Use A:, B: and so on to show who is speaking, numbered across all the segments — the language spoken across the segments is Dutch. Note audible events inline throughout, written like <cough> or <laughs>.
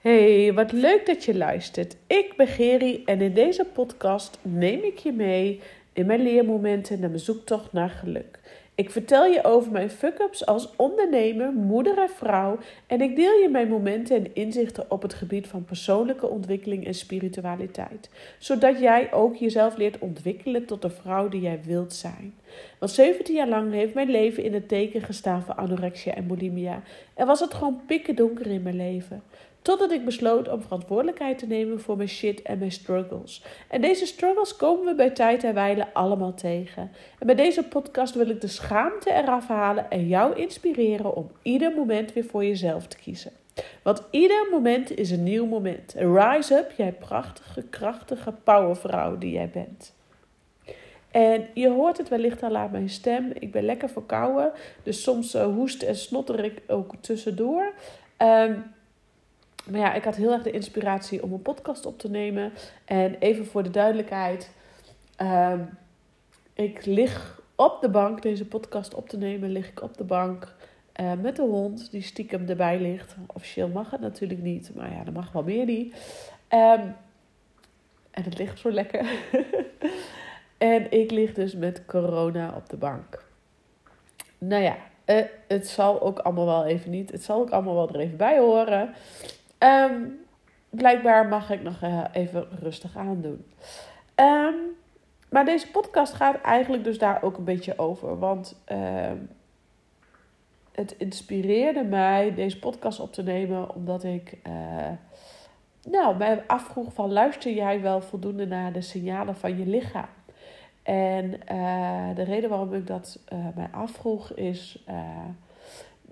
A: Hey, wat leuk dat je luistert. Ik ben Geri en in deze podcast neem ik je mee in mijn leermomenten naar mijn zoektocht naar geluk. Ik vertel je over mijn fuck-ups als ondernemer, moeder en vrouw en ik deel je mijn momenten en inzichten op het gebied van persoonlijke ontwikkeling en spiritualiteit, zodat jij ook jezelf leert ontwikkelen tot de vrouw die jij wilt zijn. Want 17 jaar lang heeft mijn leven in het teken gestaan van anorexia en bulimia en was het gewoon pikken donker in mijn leven. Totdat ik besloot om verantwoordelijkheid te nemen voor mijn shit en mijn struggles. En deze struggles komen we bij tijd en wijle allemaal tegen. En bij deze podcast wil ik de schaamte eraf halen en jou inspireren om ieder moment weer voor jezelf te kiezen. Want ieder moment is een nieuw moment. Rise up, jij prachtige, krachtige powervrouw die jij bent. En je hoort het wellicht al aan mijn stem. Ik ben lekker verkouden. Dus soms uh, hoest en snotter ik ook tussendoor. Um, maar ja, ik had heel erg de inspiratie om een podcast op te nemen. En even voor de duidelijkheid. Uh, ik lig op de bank deze podcast op te nemen. Lig ik op de bank uh, met de hond die stiekem erbij ligt. Officieel mag het natuurlijk niet. Maar ja, dat mag wel meer niet. Um, en het ligt zo lekker. <laughs> en ik lig dus met corona op de bank. Nou ja, uh, het zal ook allemaal wel even niet. Het zal ook allemaal wel er even bij horen. Um, blijkbaar mag ik nog uh, even rustig aandoen. Um, maar deze podcast gaat eigenlijk dus daar ook een beetje over. Want uh, het inspireerde mij deze podcast op te nemen omdat ik uh, nou, mij afvroeg van luister jij wel voldoende naar de signalen van je lichaam? En uh, de reden waarom ik dat mij afvroeg is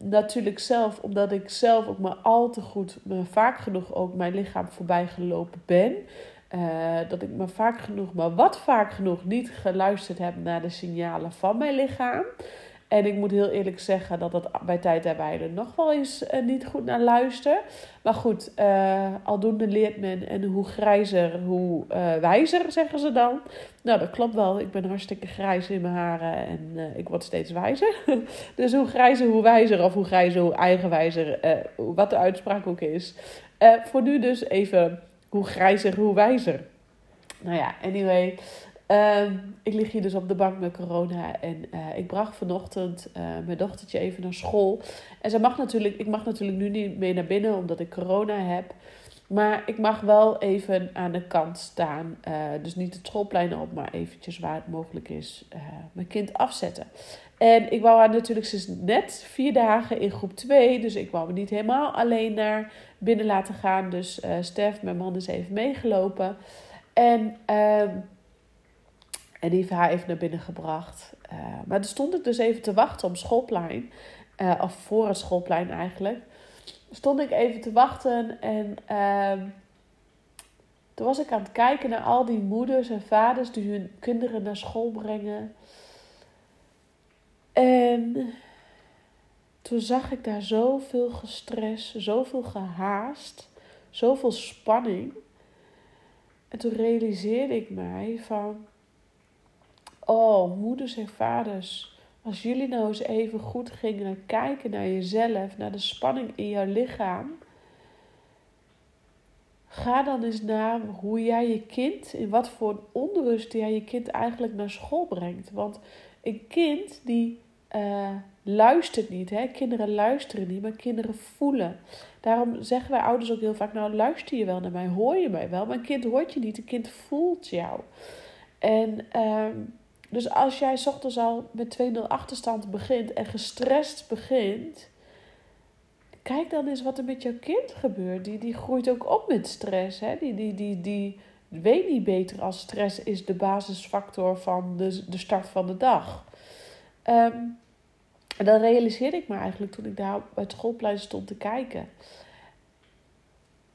A: natuurlijk zelf, omdat ik zelf ook maar al te goed, me vaak genoeg ook mijn lichaam voorbij gelopen ben. Uh, dat ik maar vaak genoeg, maar wat vaak genoeg niet geluisterd heb naar de signalen van mijn lichaam. En ik moet heel eerlijk zeggen dat dat bij tijd en wijle nog wel eens uh, niet goed naar luister. Maar goed, uh, aldoende leert men en hoe grijzer, hoe uh, wijzer, zeggen ze dan. Nou, dat klopt wel. Ik ben hartstikke grijs in mijn haren en ik word steeds wijzer. <laughs> dus hoe grijzer, hoe wijzer, of hoe grijzer, hoe eigenwijzer, wat de uitspraak ook is. voor nu dus even hoe grijzer, hoe wijzer. Nou ja, anyway. Uh, ik lig hier dus op de bank met corona en uh, ik bracht vanochtend uh, mijn dochtertje even naar school. En zij mag natuurlijk, ik mag natuurlijk nu niet mee naar binnen omdat ik corona heb. Maar ik mag wel even aan de kant staan. Uh, dus niet het schoolplein op, maar eventjes waar het mogelijk is mijn kind afzetten. En ik wou haar natuurlijk, ze is net vier dagen in groep 2. Dus ik wou me niet helemaal alleen naar binnen laten gaan. Dus Stef, mijn man, is even meegelopen. En ehm, en die heeft haar even naar binnen gebracht. Uh, maar toen stond ik dus even te wachten op schoolplein. Uh, of voor het schoolplein eigenlijk. Stond ik even te wachten en uh, toen was ik aan het kijken naar al die moeders en vaders die hun kinderen naar school brengen. En toen zag ik daar zoveel gestres, zoveel gehaast, zoveel spanning. En toen realiseerde ik mij van Oh, moeders en vaders, als jullie nou eens even goed gingen kijken naar jezelf, naar de spanning in jouw lichaam. Ga dan eens naar hoe jij je kind, in wat voor onrust jij je kind eigenlijk naar school brengt. Want een kind die uh, luistert niet, hè? kinderen luisteren niet, maar kinderen voelen. Daarom zeggen wij ouders ook heel vaak, nou luister je wel naar mij, hoor je mij wel. Maar een kind hoort je niet, een kind voelt jou. En... Uh, dus als jij ochtends al met 2-0 achterstand begint en gestrest begint, kijk dan eens wat er met jouw kind gebeurt. Die, die groeit ook op met stress. Hè? Die, die, die, die weet niet beter als stress is de basisfactor van de, de start van de dag. Um, en dat realiseerde ik me eigenlijk toen ik daar bij het schoolplein stond te kijken.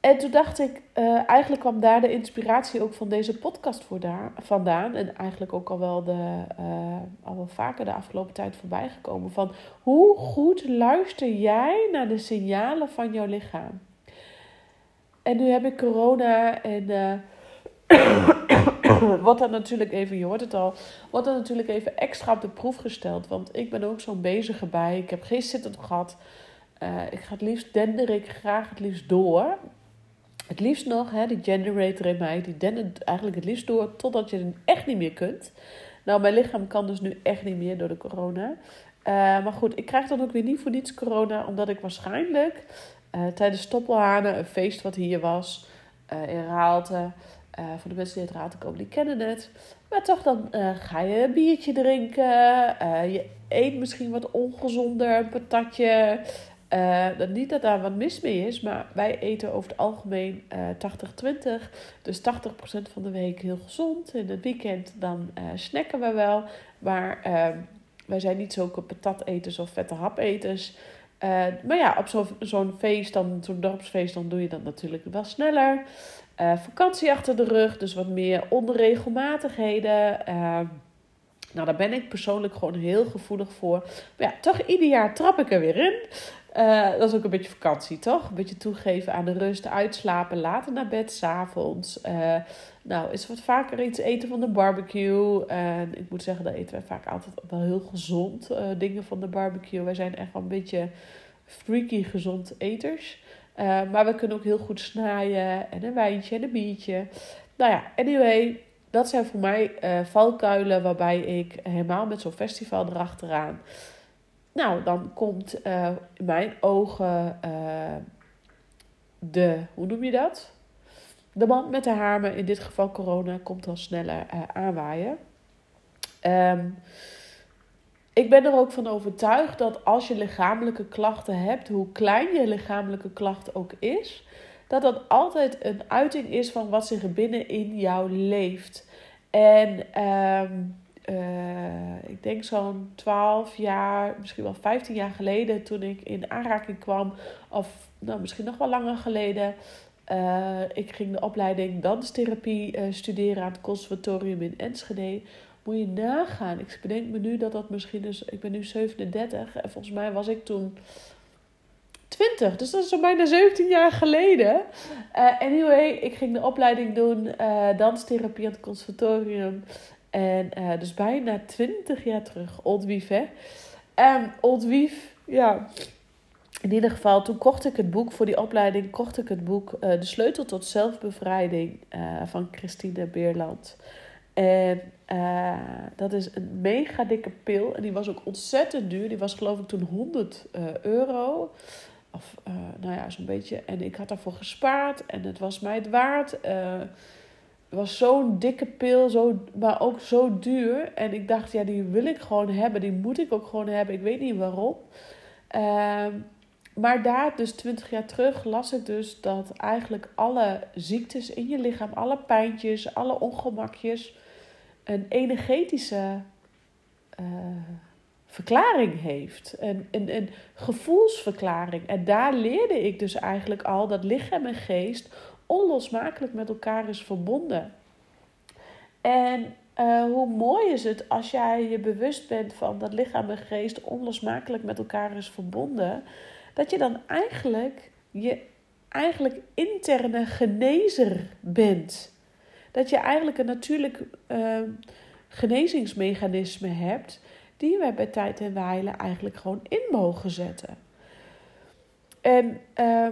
A: En toen dacht ik, uh, eigenlijk kwam daar de inspiratie ook van deze podcast vandaan. En eigenlijk ook al wel, de, uh, al wel vaker de afgelopen tijd voorbij gekomen. Van hoe goed luister jij naar de signalen van jouw lichaam? En nu heb ik corona en uh, wordt dat natuurlijk even, je hoort het al, wordt dat natuurlijk even extra op de proef gesteld. Want ik ben ook zo'n bezige bij. Ik heb geen zittend gehad. ik ga het liefst dender ik graag het liefst door. Het liefst nog, hè, die generator in mij, die dendert eigenlijk het liefst door totdat je het echt niet meer kunt. Nou, mijn lichaam kan dus nu echt niet meer door de corona. Uh, maar goed, ik krijg dan ook weer niet voor niets corona, omdat ik waarschijnlijk uh, tijdens Stoppelhanen, een feest wat hier was, uh, in voor de mensen die uit Raalte komen, die kennen het. Maar toch, dan ga je een biertje drinken. je eet misschien wat ongezonder, een patatje. Dat, niet dat daar wat mis mee is, maar wij eten over het algemeen 80-20. Dus 80% van de week heel gezond. In het weekend dan snacken we wel. Maar ehm, wij zijn niet zulke patateters of vette hapeters. Uh, maar ja, op zo'n feest, dan, zo'n dorpsfeest, dan doe je dat natuurlijk wel sneller. Uh, vakantie achter de rug, dus wat meer onregelmatigheden. Uh, nou, daar ben ik persoonlijk gewoon heel gevoelig voor. Maar ja, toch ieder jaar trap ik er weer in. dat is ook een beetje vakantie, toch? Een beetje toegeven aan de rust, uitslapen, later naar bed, s'avonds. Nou, is wat vaker iets eten van de barbecue. En ik moet zeggen, dat eten wij vaak altijd wel heel gezond. Uh, dingen van de barbecue. Wij zijn echt wel een beetje freaky gezond eters. Uh, maar we kunnen ook heel goed snijden. En een wijntje en een biertje. Nou ja, anyway. Dat zijn voor mij uh, valkuilen waarbij ik helemaal met zo'n festival erachteraan. Nou, dan komt in mijn ogen de, hoe noem je dat? de man met de hamer, in dit geval corona, komt al sneller aanwaaien. Ehm, ik ben er ook van overtuigd dat als je lichamelijke klachten hebt, hoe klein je lichamelijke klacht ook is, dat dat altijd een uiting is van wat zich binnen in jou leeft. En um, uh, ik denk zo'n 12 jaar, misschien wel 15 jaar geleden, toen ik in aanraking kwam, of nou, misschien nog wel langer geleden, uh, ik ging de opleiding danstherapie uh, studeren aan het conservatorium in Enschede. Moet je nagaan. Ik bedenk me nu dat dat misschien is. Ik ben nu 37 en volgens mij was ik toen 20. Dus dat is zo bijna 17 jaar geleden. Uh, anyway, ik ging de opleiding doen danstherapie aan het conservatorium. En dus bijna 20 jaar terug. Old Wief, hè? En Old Wief, ja in ieder geval, toen kocht ik het boek voor die opleiding, kocht ik het boek uh, De Sleutel tot Zelfbevrijding uh, van Christine Beerland. En uh, dat is een mega dikke pil. En die was ook ontzettend duur. Die was geloof ik toen 100 euro. Of nou ja, zo'n beetje. En ik had daarvoor gespaard. En het was mij het waard. het was zo'n dikke pil, zo, maar ook zo duur. En ik dacht, ja, die wil ik gewoon hebben. Die moet ik ook gewoon hebben. Ik weet niet waarom. Ehm, maar daar, dus 20 jaar terug, las ik dus dat eigenlijk alle ziektes in je lichaam, alle pijntjes, alle ongemakjes, een energetische uh, verklaring heeft. Een, een, een gevoelsverklaring. En daar leerde ik dus eigenlijk al dat lichaam en geest onlosmakelijk met elkaar is verbonden. En uh, hoe mooi is het als jij je bewust bent van dat lichaam en geest onlosmakelijk met elkaar is verbonden dat je dan eigenlijk je eigenlijk interne genezer bent. Dat je eigenlijk een natuurlijk uh, genezingsmechanisme hebt, die wij bij tijd en wijle eigenlijk gewoon in mogen zetten. En uh,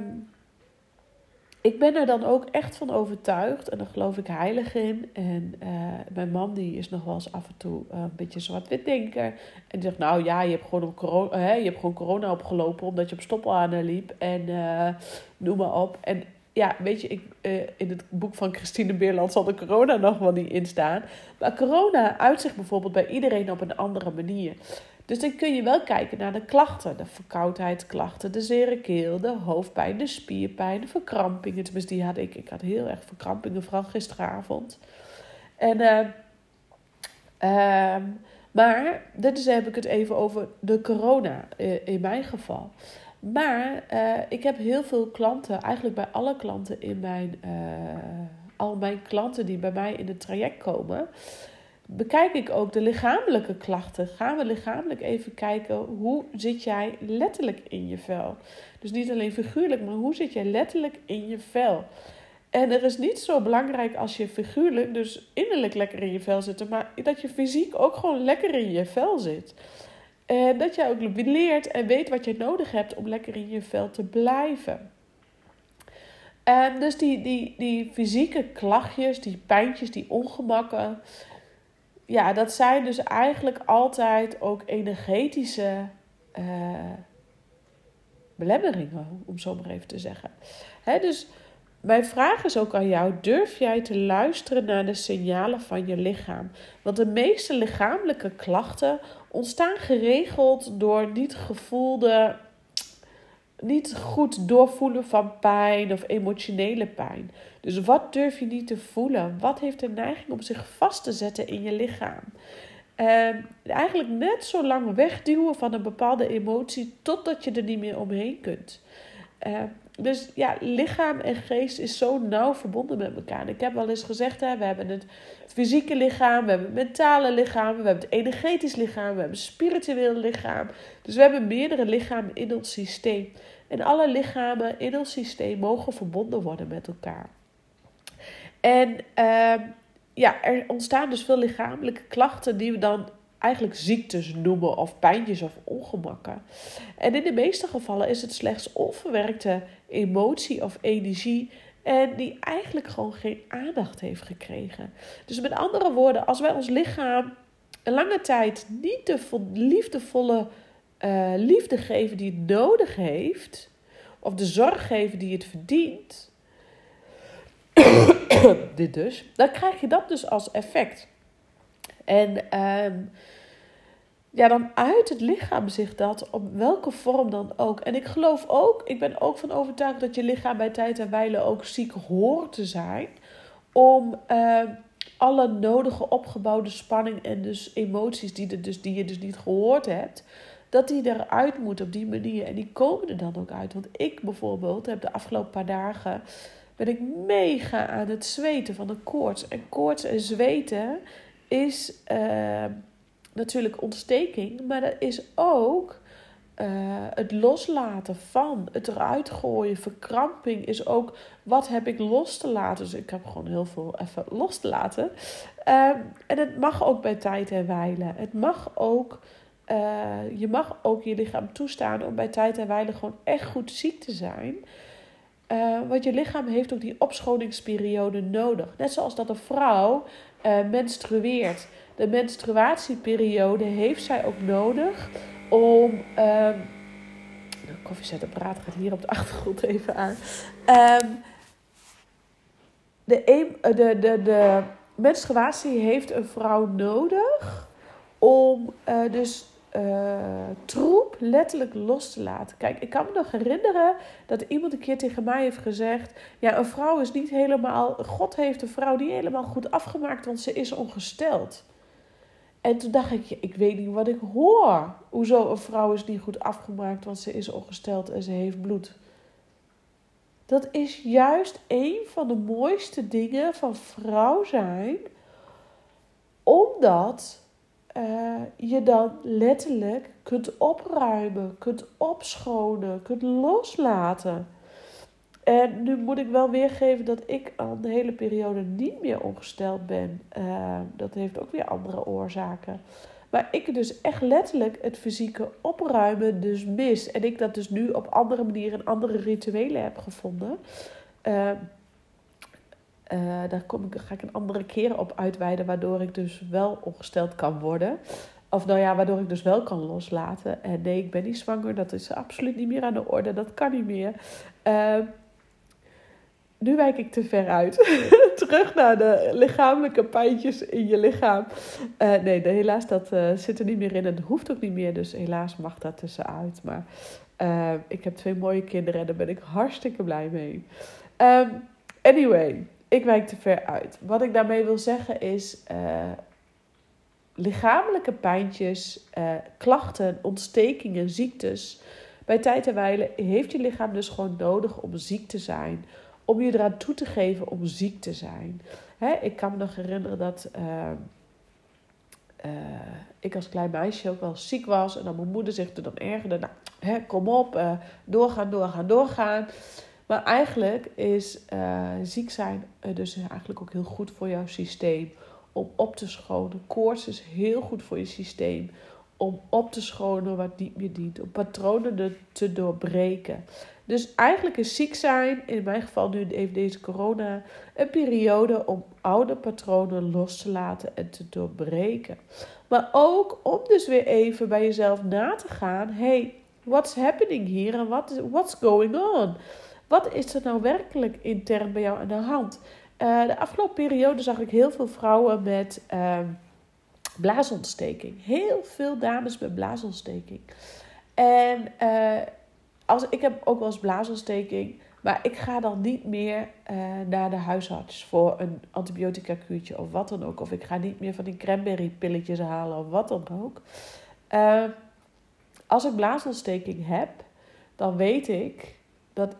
A: ik ben er dan ook echt van overtuigd en daar geloof ik heilig in. En uh, mijn man die is nog wel eens af en toe uh, een beetje zwart-wit denker. En zegt, nou ja, je hebt gewoon, op corona, hè, je hebt gewoon corona opgelopen omdat je op stoppelanen liep. En uh, noem maar op. En ja, weet je, ik, in het boek van Christine Beerland zal de corona nog wel niet in staan. Maar corona uitzicht bijvoorbeeld bij iedereen op een andere manier. Dus dan kun je wel kijken naar de klachten. De verkoudheidsklachten, de zere keel, de hoofdpijn, de spierpijn, de verkrampingen. Tenminste, die had ik. Ik had heel erg verkrampingen, vooral gisteravond. En, uh, maar, dit is, heb ik het even over de corona uh, in mijn geval. Maar uh, ik heb heel veel klanten, eigenlijk bij alle klanten in mijn, uh, al mijn klanten die bij mij in het traject komen, bekijk ik ook de lichamelijke klachten. Gaan we lichamelijk even kijken hoe zit jij letterlijk in je vel. Dus niet alleen figuurlijk, maar hoe zit jij letterlijk in je vel. En er is niet zo belangrijk als je figuurlijk, dus innerlijk lekker in je vel zit, maar dat je fysiek ook gewoon lekker in je vel zit. En dat jij ook leert en weet wat je nodig hebt om lekker in je vel te blijven. En dus die, die, die fysieke klachtjes, die pijntjes, die ongemakken, ja, dat zijn dus eigenlijk altijd ook energetische uh, belemmeringen, om zo maar even te zeggen. Hè, dus mijn vraag is ook aan jou: durf jij te luisteren naar de signalen van je lichaam? Want de meeste lichamelijke klachten ontstaan geregeld door niet gevoelde, niet goed doorvoelen van pijn of emotionele pijn. Dus wat durf je niet te voelen? Wat heeft de neiging om zich vast te zetten in je lichaam? Uh, eigenlijk net zo lang wegduwen van een bepaalde emotie totdat je er niet meer omheen kunt. Uh, dus ja, lichaam en geest is zo nauw verbonden met elkaar. ik heb wel eens gezegd, hè, we hebben het fysieke lichaam, we hebben het mentale lichaam, we hebben het energetisch lichaam, we hebben het spiritueel lichaam. Dus we hebben meerdere lichamen in ons systeem. En alle lichamen in ons systeem mogen verbonden worden met elkaar. En uh, ja, er ontstaan dus veel lichamelijke klachten die we dan eigenlijk ziektes noemen of pijntjes of ongemakken. En in de meeste gevallen is het slechts onverwerkte emotie of energie en die eigenlijk gewoon geen aandacht heeft gekregen. Dus met andere woorden, als wij ons lichaam een lange tijd niet de liefdevolle uh, liefde geven die het nodig heeft, of de zorg geven die het verdient, <coughs> dit dus, dan krijg je dat dus als effect. En um, ja, dan uit het lichaam zich dat op welke vorm dan ook. En ik geloof ook, ik ben ook van overtuigd dat je lichaam bij tijd en wijle ook ziek hoort te zijn. Om uh, alle nodige opgebouwde spanning en dus emoties die, er dus, die je dus niet gehoord hebt, dat die eruit moeten op die manier. En die komen er dan ook uit. Want ik bijvoorbeeld heb de afgelopen paar dagen ben ik mega aan het zweten van de koorts. En koorts en zweten is uh, natuurlijk ontsteking, maar dat is ook uh, het loslaten van, het eruit gooien. Verkramping is ook wat heb ik los te laten. Dus ik heb gewoon heel veel even los te laten. Uh, en het mag ook bij tijd en wijle. Het mag ook, uh, je mag ook je lichaam toestaan om bij tijd en wijle gewoon echt goed ziek te zijn. Uh, want je lichaam heeft ook die opschoningsperiode nodig. Net zoals dat een vrouw uh, menstrueert. De menstruatieperiode heeft zij ook nodig om. Um, de koffiezetapparaat gaat hier op de achtergrond even aan. Um, de, de, de, de menstruatie heeft een vrouw nodig om uh, dus uh, troep letterlijk los te laten. Kijk, ik kan me nog herinneren dat iemand een keer tegen mij heeft gezegd: Ja, een vrouw is niet helemaal. God heeft een vrouw niet helemaal goed afgemaakt, want ze is ongesteld. En toen dacht ik: Ik weet niet wat ik hoor. Hoezo een vrouw is niet goed afgemaakt, want ze is ongesteld en ze heeft bloed. Dat is juist een van de mooiste dingen van vrouw zijn, omdat uh, je dan letterlijk kunt opruimen, kunt opschonen, kunt loslaten. En nu moet ik wel weergeven dat ik al de hele periode niet meer ongesteld ben. Uh, dat heeft ook weer andere oorzaken. Maar ik dus echt letterlijk het fysieke opruimen dus mis. En ik dat dus nu op andere manieren, andere rituelen heb gevonden. Uh, uh, daar kom ik, ga ik een andere keer op uitweiden, waardoor ik dus wel ongesteld kan worden. Of nou ja, waardoor ik dus wel kan loslaten. En nee, ik ben niet zwanger, dat is absoluut niet meer aan de orde, dat kan niet meer. Uh, nu wijk ik te ver uit. <laughs> Terug naar de lichamelijke pijntjes in je lichaam. Uh, nee, helaas, dat uh, zit er niet meer in en dat hoeft ook niet meer. Dus helaas mag dat tussenuit. Maar uh, ik heb twee mooie kinderen en daar ben ik hartstikke blij mee. Um, anyway, ik wijk te ver uit. Wat ik daarmee wil zeggen is. Uh, lichamelijke pijntjes, uh, klachten, ontstekingen, ziektes. Bij tijd en wijle heeft je lichaam dus gewoon nodig om ziek te zijn. Om je eraan toe te geven om ziek te zijn. Hè, ik kan me nog herinneren dat uh, ik als klein meisje ook wel ziek was. En dan mijn moeder zich er dan ergerde. Nou, hè, kom op, doorgaan, doorgaan, doorgaan. Maar eigenlijk is uh, ziek zijn uh, dus eigenlijk ook heel goed voor jouw systeem. Om op te schonen. Koorts is heel goed voor je systeem. Om op te schonen wat niet meer dient. Om patronen te doorbreken. Dus eigenlijk is ziek zijn, in mijn geval nu even deze corona, een periode om oude patronen los te laten en te doorbreken. Maar ook om dus weer even bij jezelf na te gaan: hey, what's happening hier en what what's going on? Wat is er nou werkelijk intern bij jou aan de hand? Uh, de afgelopen periode zag ik heel veel vrouwen met uh, blaasontsteking. Heel veel dames met blaasontsteking. En uh, als, ik heb ook wel eens blaasontsteking. Maar ik ga dan niet meer uh, naar de huisarts voor een antibiotica kuurtje of wat dan ook. Of ik ga niet meer van die cranberry pilletjes halen of wat dan ook. Uh, als ik blaasontsteking heb, dan weet ik dat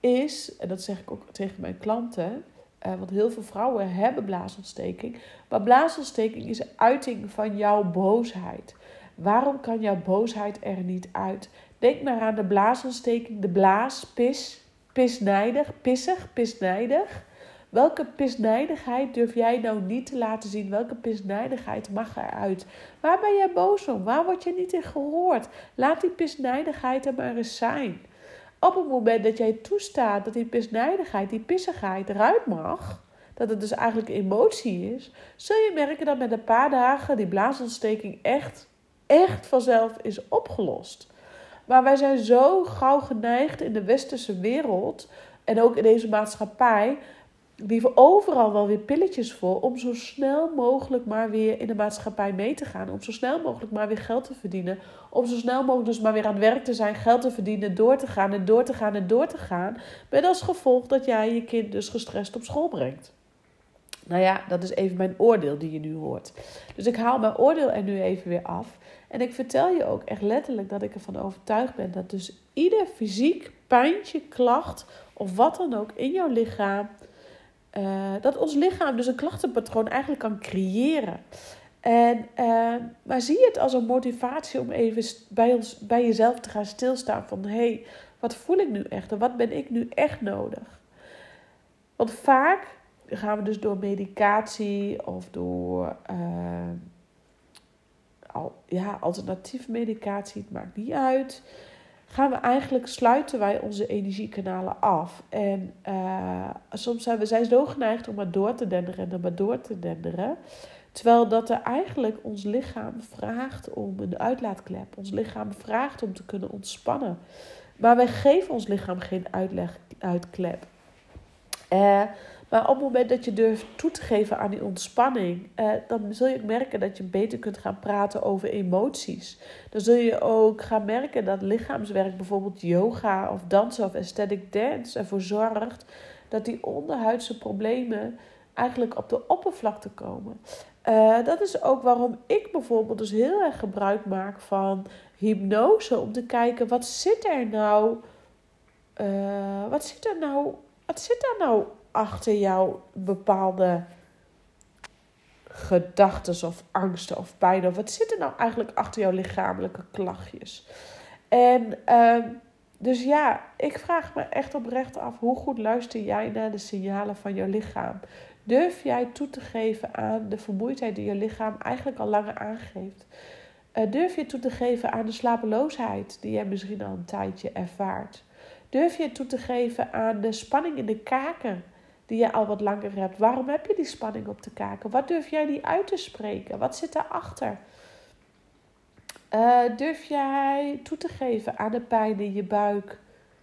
A: is, en dat zeg ik ook tegen mijn klanten, uh, want heel veel vrouwen hebben blaasontsteking. Maar blaasontsteking is uiting van jouw boosheid. Waarom kan jouw boosheid er niet uit? Denk maar aan de blaasontsteking, de blaas, pis, pisnijdig, pissig, pisnijdig. Welke pisnijdigheid durf jij nou niet te laten zien? Welke pisnijdigheid mag eruit? Waar ben jij boos om? Waar word je niet in gehoord? Laat die pisnijdigheid er maar eens zijn. Op het moment dat jij toestaat dat die pisnijdigheid, die pissigheid eruit mag, dat het dus eigenlijk emotie is, zul je merken dat met een paar dagen die blaasontsteking echt, echt vanzelf is opgelost. Maar wij zijn zo gauw geneigd in de westerse wereld en ook in deze maatschappij we overal wel weer pilletjes voor om zo snel mogelijk maar weer in de maatschappij mee te gaan. Om zo snel mogelijk maar weer geld te verdienen. Om zo snel mogelijk dus maar weer aan het werk te zijn, geld te verdienen, door te gaan en door te gaan en door te gaan. Met als gevolg dat jij je kind dus gestrest op school brengt. Nou ja, dat is even mijn oordeel die je nu hoort. Dus ik haal mijn oordeel er nu even weer af. En ik vertel je ook echt letterlijk dat ik ervan overtuigd ben dat dus ieder fysiek pijntje, klacht of wat dan ook in jouw lichaam uh, dat ons lichaam dus een klachtenpatroon eigenlijk kan creëren. En, uh, maar zie het als een motivatie om even bij, ons, bij jezelf te gaan stilstaan van hé, hey, wat voel ik nu echt en wat ben ik nu echt nodig? Want vaak gaan we dus door medicatie of door al, ja, alternatieve medicatie, het maakt niet uit gaan we eigenlijk sluiten wij onze energiekanalen af. En uh, soms zijn we zijn zo geneigd om maar door te denderen en maar door te denderen. Terwijl dat er eigenlijk ons lichaam vraagt om een uitlaatklep. Ons lichaam vraagt om te kunnen ontspannen. Maar wij geven ons lichaam geen uitleg, uitklep. Uh, maar op het moment dat je durft toe te geven aan die ontspanning, eh, dan zul je merken dat je beter kunt gaan praten over emoties. Dan zul je ook gaan merken dat lichaamswerk, bijvoorbeeld yoga of dansen of aesthetic dance, ervoor zorgt dat die onderhuidse problemen eigenlijk op de oppervlakte komen. Uh, dat is ook waarom ik bijvoorbeeld dus heel erg gebruik maak van hypnose. Om te kijken, wat zit er nou... Uh, wat zit er nou... Wat zit er nou achter jouw bepaalde gedachten of angsten of pijn? Of wat zit er nou eigenlijk achter jouw lichamelijke klachtjes? En uh, dus ja, ik vraag me echt oprecht af: hoe goed luister jij naar de signalen van jouw lichaam? Durf jij toe te geven aan de vermoeidheid die je lichaam eigenlijk al langer aangeeft? Uh, durf je toe te geven aan de slapeloosheid die jij misschien al een tijdje ervaart? Durf je toe te geven aan de spanning in de kaken die je al wat langer hebt. Waarom heb je die spanning op de kaken? Wat durf jij niet uit te spreken? Wat zit daarachter? Uh, durf jij toe te geven aan de pijn in je buik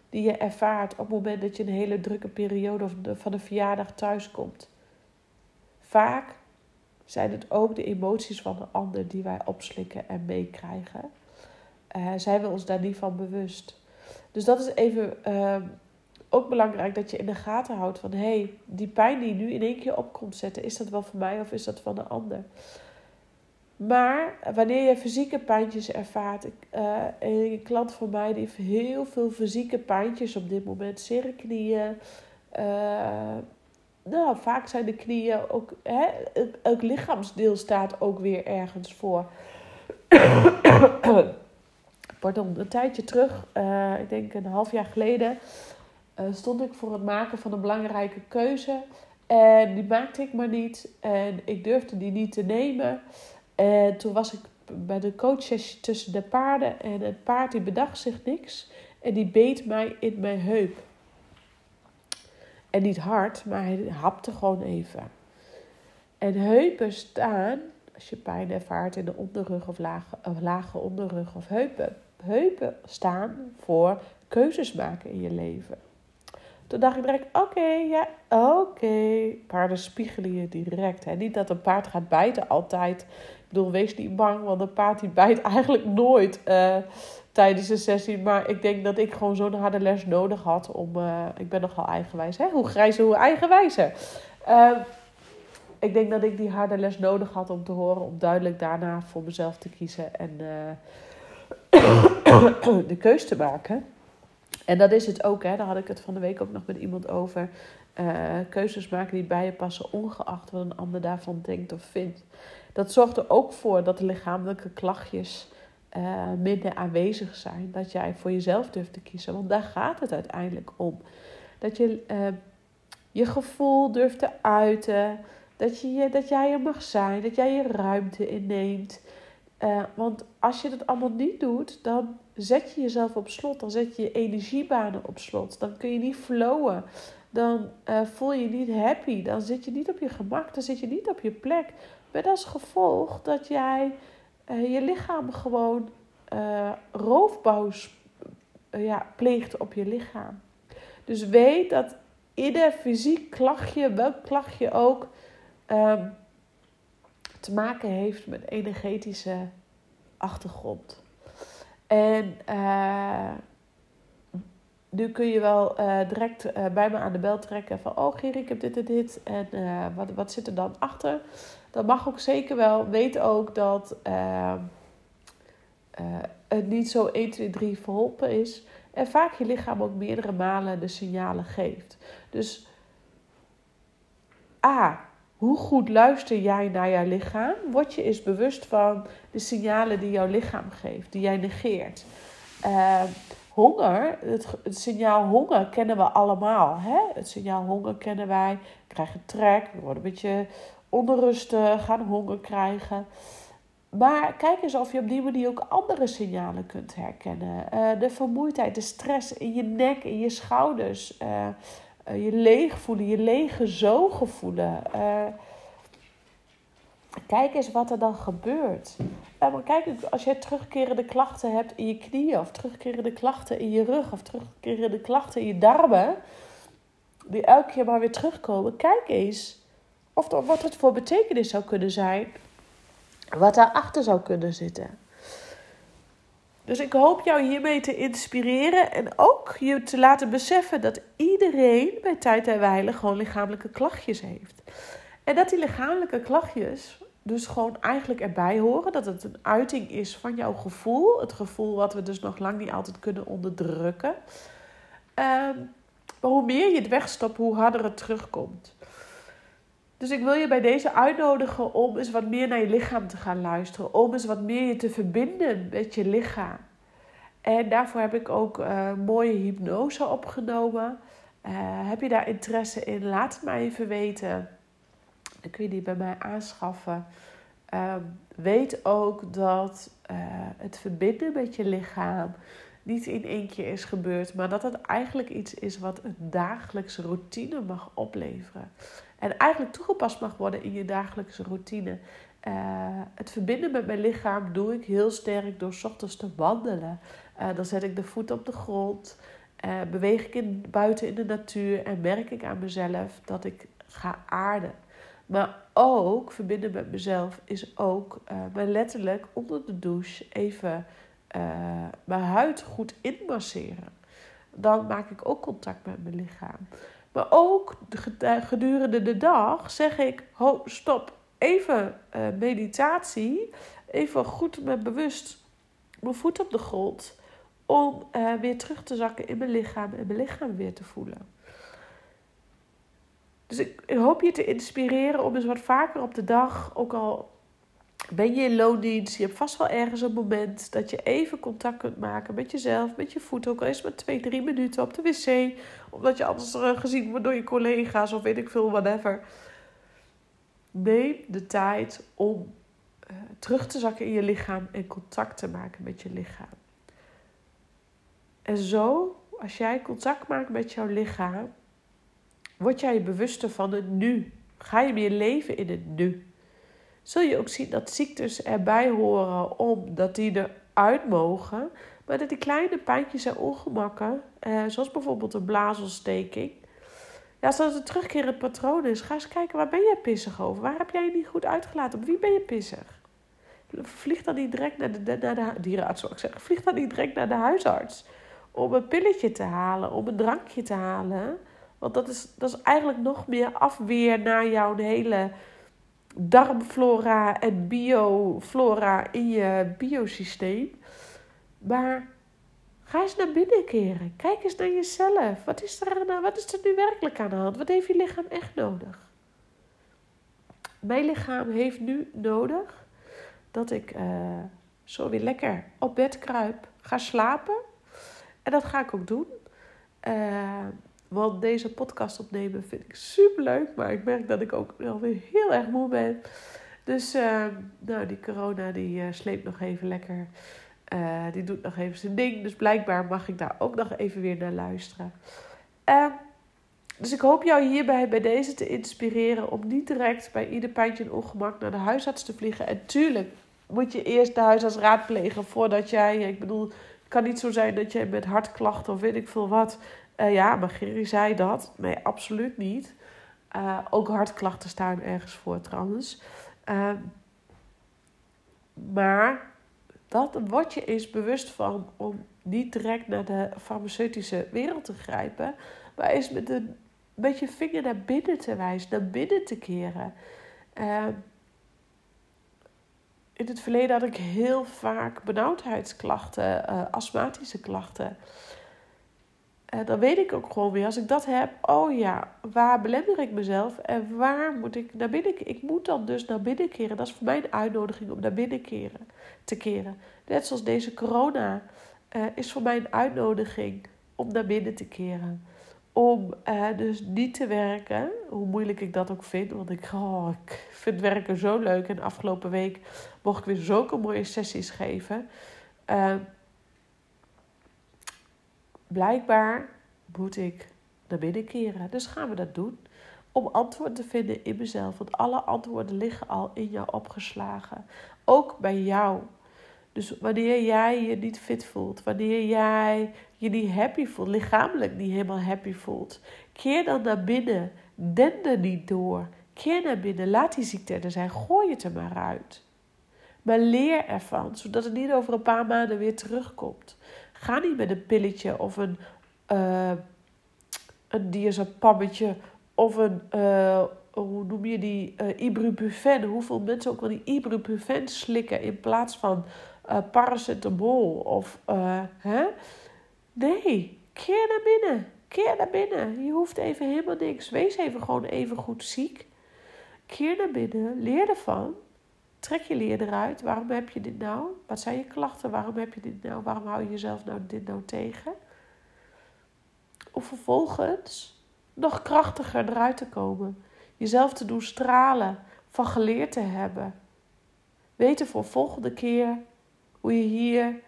A: die je ervaart op het moment dat je een hele drukke periode van de verjaardag thuis komt? Vaak zijn het ook de emoties van de ander die wij opslikken en meekrijgen. Uh, zijn we ons daar niet van bewust? Dus dat is even uh, ook belangrijk dat je in de gaten houdt van... hé, hey, die pijn die nu in één keer op komt zetten... is dat wel van mij of is dat van de ander? Maar wanneer je fysieke pijntjes ervaart... Uh, een klant van mij die heeft heel veel fysieke pijntjes op dit moment. Zere knieën... Uh, nou, vaak zijn de knieën ook... Hè, elk lichaamsdeel staat ook weer ergens voor. <coughs> Pardon, een tijdje terug, ik denk een half jaar geleden stond ik voor het maken van een belangrijke keuze. En die maakte ik maar niet. En ik durfde die niet te nemen. En toen was ik bij de coachsessie tussen de paarden. En het paard die bedacht zich niks. En die beet mij in mijn heup. En niet hard, maar hij hapte gewoon even. En heupen staan, als je pijn ervaart in de onderrug of lage, of lage onderrug of heupen. Heupen staan voor keuzes maken in je leven. Toen dacht ik direct, oké, ja, oké. Paarden spiegelen je direct. Hè? Niet dat een paard gaat bijten altijd. Ik bedoel, wees niet bang, want een paard die bijt eigenlijk nooit uh, tijdens een sessie. Maar ik denk dat ik gewoon zo'n harde les nodig had om... Uh, ik ben nogal eigenwijs, hè? Hoe grijze, hoe eigenwijzer. Uh, ik denk dat ik die harde les nodig had om te horen... om duidelijk daarna voor mezelf te kiezen en <coughs> de keus te maken... En dat is het ook, hè. daar had ik het van de week ook nog met iemand over. Uh, keuzes maken die bij je passen, ongeacht wat een ander daarvan denkt of vindt. Dat zorgt er ook voor dat de lichamelijke klachtjes uh, minder aanwezig zijn. Dat jij voor jezelf durft te kiezen, want daar gaat het uiteindelijk om. Dat je uh, je gevoel durft te uiten, dat, je, dat jij er mag zijn, dat jij je ruimte inneemt. Want als je dat allemaal niet doet, dan zet je jezelf op slot. Dan zet je je energiebanen op slot. Dan kun je niet flowen. Dan uh, voel je niet happy. Dan zit je niet op je gemak. Dan zit je niet op je plek. Met als gevolg dat jij uh, je lichaam gewoon roofbouw ja, pleegt op je lichaam. Dus weet dat ieder fysiek klachtje, welk klachtje ook, um, te maken heeft met energetische achtergrond. En uh, nu kun je wel uh, direct uh, bij me aan de bel trekken van... oh Geri, ik heb dit en dit en wat, wat zit er dan achter? Dat mag ook zeker wel. Weet ook dat het niet zo 1, 2, 3 verholpen is. En vaak je lichaam ook meerdere malen de signalen geeft. Dus A, hoe goed luister jij naar jouw lichaam? Word je eens bewust van de signalen die jouw lichaam geeft, die jij negeert. Uh, honger, het, signaal honger kennen we allemaal. Hè? Het signaal honger kennen wij. We krijgen trek, we worden een beetje onrustig, gaan honger krijgen. Maar kijk eens of je op die manier ook andere signalen kunt herkennen. Uh, de vermoeidheid, de stress in je nek, in je schouders. Uh, je leeg voelen, je lege zogen voelen. Uh, kijk eens wat er dan gebeurt. Uh, maar kijk, als jij terugkerende klachten hebt in je knieën, of terugkerende klachten in je rug, of terugkerende klachten in je darmen, die elke keer maar weer terugkomen, kijk eens of wat het voor betekenis zou kunnen zijn, wat daarachter zou kunnen zitten. Dus ik hoop jou hiermee te inspireren en ook je te laten beseffen dat iedereen bij tijd en wijle gewoon lichamelijke klachtjes heeft. En dat die lichamelijke klachtjes dus gewoon eigenlijk erbij horen. Dat het een uiting is van jouw gevoel. Het gevoel wat we dus nog lang niet altijd kunnen onderdrukken. Um, maar hoe meer je het wegstopt, hoe harder het terugkomt. Dus ik wil je bij deze uitnodigen om eens wat meer naar je lichaam te gaan luisteren. Om eens wat meer je te verbinden met je lichaam. En daarvoor heb ik ook uh, mooie hypnose opgenomen. Uh, heb je daar interesse in? Laat het mij even weten. Dan kun je die bij mij aanschaffen. Uh, weet ook dat uh, het verbinden met je lichaam niet in één keer is gebeurd, maar dat het eigenlijk iets is wat een dagelijkse routine mag opleveren. En eigenlijk toegepast mag worden in je dagelijkse routine. Uh, het verbinden met mijn lichaam doe ik heel sterk door ochtends te wandelen. Uh, dan zet ik de voet op de grond, uh, beweeg ik buiten in de natuur en merk ik aan mezelf dat ik ga aarden. Maar ook verbinden met mezelf is ook me letterlijk onder de douche even mijn huid goed inmasseren. Dan maak ik ook contact met mijn lichaam. Maar ook gedurende de dag zeg ik: ho, stop, even uh, meditatie. Even goed met bewust mijn voet op de grond. Om uh, weer terug te zakken in mijn lichaam en mijn lichaam weer te voelen. Dus ik, ik hoop je te inspireren om eens wat vaker op de dag, ook al ben je in loondienst, je hebt vast wel ergens een moment dat je even contact kunt maken met jezelf, met je voet, ook al het maar twee, drie minuten op de wc, omdat je anders uh, gezien wordt door je collega's of weet ik veel, whatever. Neem de tijd om uh, terug te zakken in je lichaam en contact te maken met je lichaam. En zo, als jij contact maakt met jouw lichaam, word jij je bewuster van het nu. Ga je meer leven in het nu. Zul je ook zien dat ziektes erbij horen omdat die eruit mogen. Maar dat die kleine pijntjes en ongemakken, eh, zoals bijvoorbeeld een blaasontsteking. Ja, als dat een terugkerend patroon is, ga eens kijken waar ben jij pissig over? Waar heb jij je niet goed uitgelaten? Op wie ben je pissig? Vlieg dan niet direct naar de, naar de dierenarts, zou ik zeggen. Vlieg dan niet direct naar de huisarts. Om een pilletje te halen, om een drankje te halen. Want dat is, dat is eigenlijk nog meer afweer naar jouw hele darmflora en bioflora in je biosysteem. Maar ga eens naar binnen keren. Kijk eens naar jezelf. Wat is er, aan, wat is er nu werkelijk aan de hand? Wat heeft je lichaam echt nodig? Mijn lichaam heeft nu nodig dat ik uh, zo weer lekker op bed kruip, ga slapen. En dat ga ik ook doen. Uh, want deze podcast opnemen vind ik super leuk. Maar ik merk dat ik ook wel weer heel erg moe ben. Dus uh, nou, die corona die uh, sleept nog even lekker. Uh, die doet nog even zijn ding. Dus blijkbaar mag ik daar ook nog even weer naar luisteren. Ehm, dus ik hoop jou hierbij bij deze te inspireren om niet direct bij ieder pijntje en ongemak naar de huisarts te vliegen. En tuurlijk moet je eerst de huisarts raadplegen voordat jij, ik bedoel, het kan niet zo zijn dat jij met hartklachten of weet ik veel wat uh, ja, maar Gerry zei dat. Nee, absoluut niet. Uh, ook hartklachten staan ergens voor trouwens. Uh, maar dat word je eens bewust van om niet direct naar de farmaceutische wereld te grijpen. Maar eens met een beetje vinger naar binnen te wijzen, naar binnen te keren. in het verleden had ik heel vaak benauwdheidsklachten, astmatische klachten. Uh, dan weet ik ook gewoon weer, als ik dat heb, oh ja, waar belemmer ik mezelf en waar moet ik naar binnen Ik moet dan dus naar binnen keren. Dat is voor mij een uitnodiging om naar binnen keren, te keren. Net zoals deze corona uh, is voor mij een uitnodiging om naar binnen te keren. Om uh, dus niet te werken, hoe moeilijk ik dat ook vind. Want ik, oh, ik vind werken zo leuk. En afgelopen week mocht ik weer zulke mooie sessies geven blijkbaar moet ik naar binnen keren. Dus gaan we dat doen. Om antwoorden te vinden in mezelf. Want alle antwoorden liggen al in jou opgeslagen. Ook bij jou. Dus wanneer jij je niet fit voelt, wanneer jij je niet happy voelt, lichamelijk niet helemaal happy voelt, keer dan naar binnen. Den er niet door. Keer naar binnen. Laat die ziekte er zijn. Gooi het er maar uit. Maar leer ervan, zodat het niet over een paar maanden weer terugkomt. Ga niet met een pilletje of een, uh, een diazepammetje of een, uh, hoe noem je die, uh, ibuprofen. Hoeveel mensen ook wel die ibuprofen slikken in plaats van paracetamol of, hè? Nee, keer naar binnen. Keer naar binnen. Je hoeft even helemaal niks. Wees even gewoon even goed ziek. Keer naar binnen. Leer ervan. Trek je leer eruit. Waarom heb je dit nou? Wat zijn je klachten? Waarom heb je dit nou? Waarom hou je jezelf nou dit nou tegen? Of vervolgens nog krachtiger eruit te komen. Jezelf te doen stralen. Van geleerd te hebben. Weten voor volgende keer hoe je hier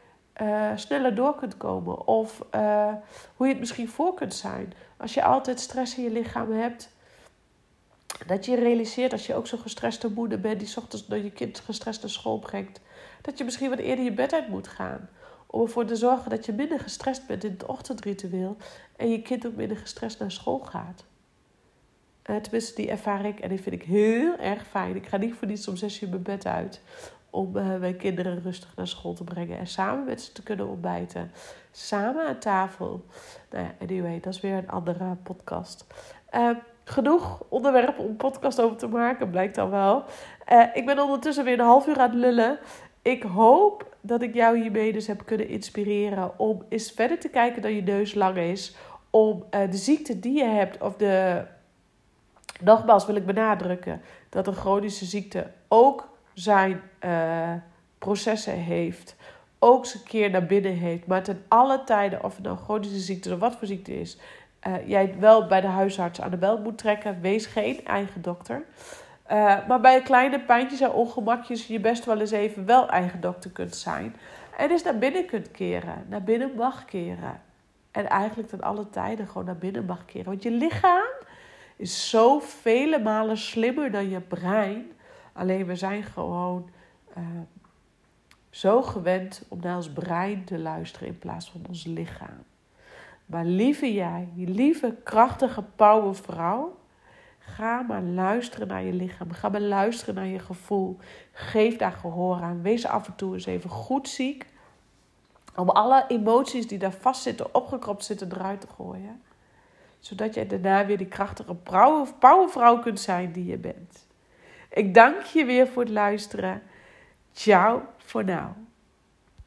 A: uh, sneller door kunt komen. Of uh, hoe je het misschien voor kunt zijn. Als je altijd stress in je lichaam hebt dat je realiseert als je ook zo'n gestreste moeder bent die ochtends door je kind gestrest naar school brengt, dat je misschien wat eerder je bed uit moet gaan. Om ervoor te zorgen dat je minder gestrest bent in het ochtendritueel en je kind ook minder gestrest naar school gaat. Uh, tenminste, die ervaar ik en die vind ik heel erg fijn. Ik ga niet voor niets om zes uur mijn bed uit om uh, mijn kinderen rustig naar school te brengen en samen met ze te kunnen ontbijten. Samen aan tafel. Nou ja, anyway, dat is weer een andere podcast. Uh, genoeg onderwerpen om een podcast over te maken, blijkt dan wel. Uh, ik ben ondertussen weer een half uur aan het lullen. Ik hoop dat ik jou hiermee dus heb kunnen inspireren om eens verder te kijken dan je neus lang is. Om uh, de ziekte die je hebt, of de. Nogmaals wil ik benadrukken dat een chronische ziekte ook zijn uh, processen heeft. Ook zijn keer naar binnen heeft. Maar ten alle tijden, of het nou chronische ziekte of wat voor ziekte is, uh, jij wel bij de huisarts aan de bel moet trekken. Wees geen eigen dokter. Uh, maar bij kleine pijntjes en ongemakjes je best wel eens even wel eigen dokter kunt zijn. En dus naar binnen kunt keren. Naar binnen mag keren. En eigenlijk ten alle tijden gewoon naar binnen mag keren. Want je lichaam is zo vele malen slimmer dan je brein. Alleen we zijn gewoon uh, zo gewend om naar ons brein te luisteren in plaats van ons lichaam. Maar lieve jij, lieve, krachtige powervrouw, ga maar luisteren naar je lichaam. Ga maar luisteren naar je gevoel. Geef daar gehoor aan. Wees af en toe eens even goed ziek. Om alle emoties die daar vastzitten, opgekropt zitten, eruit te gooien. Zodat jij daarna weer die krachtige powervrouw kunt zijn die je bent. Ik dank je weer voor het luisteren. Ciao voor nu.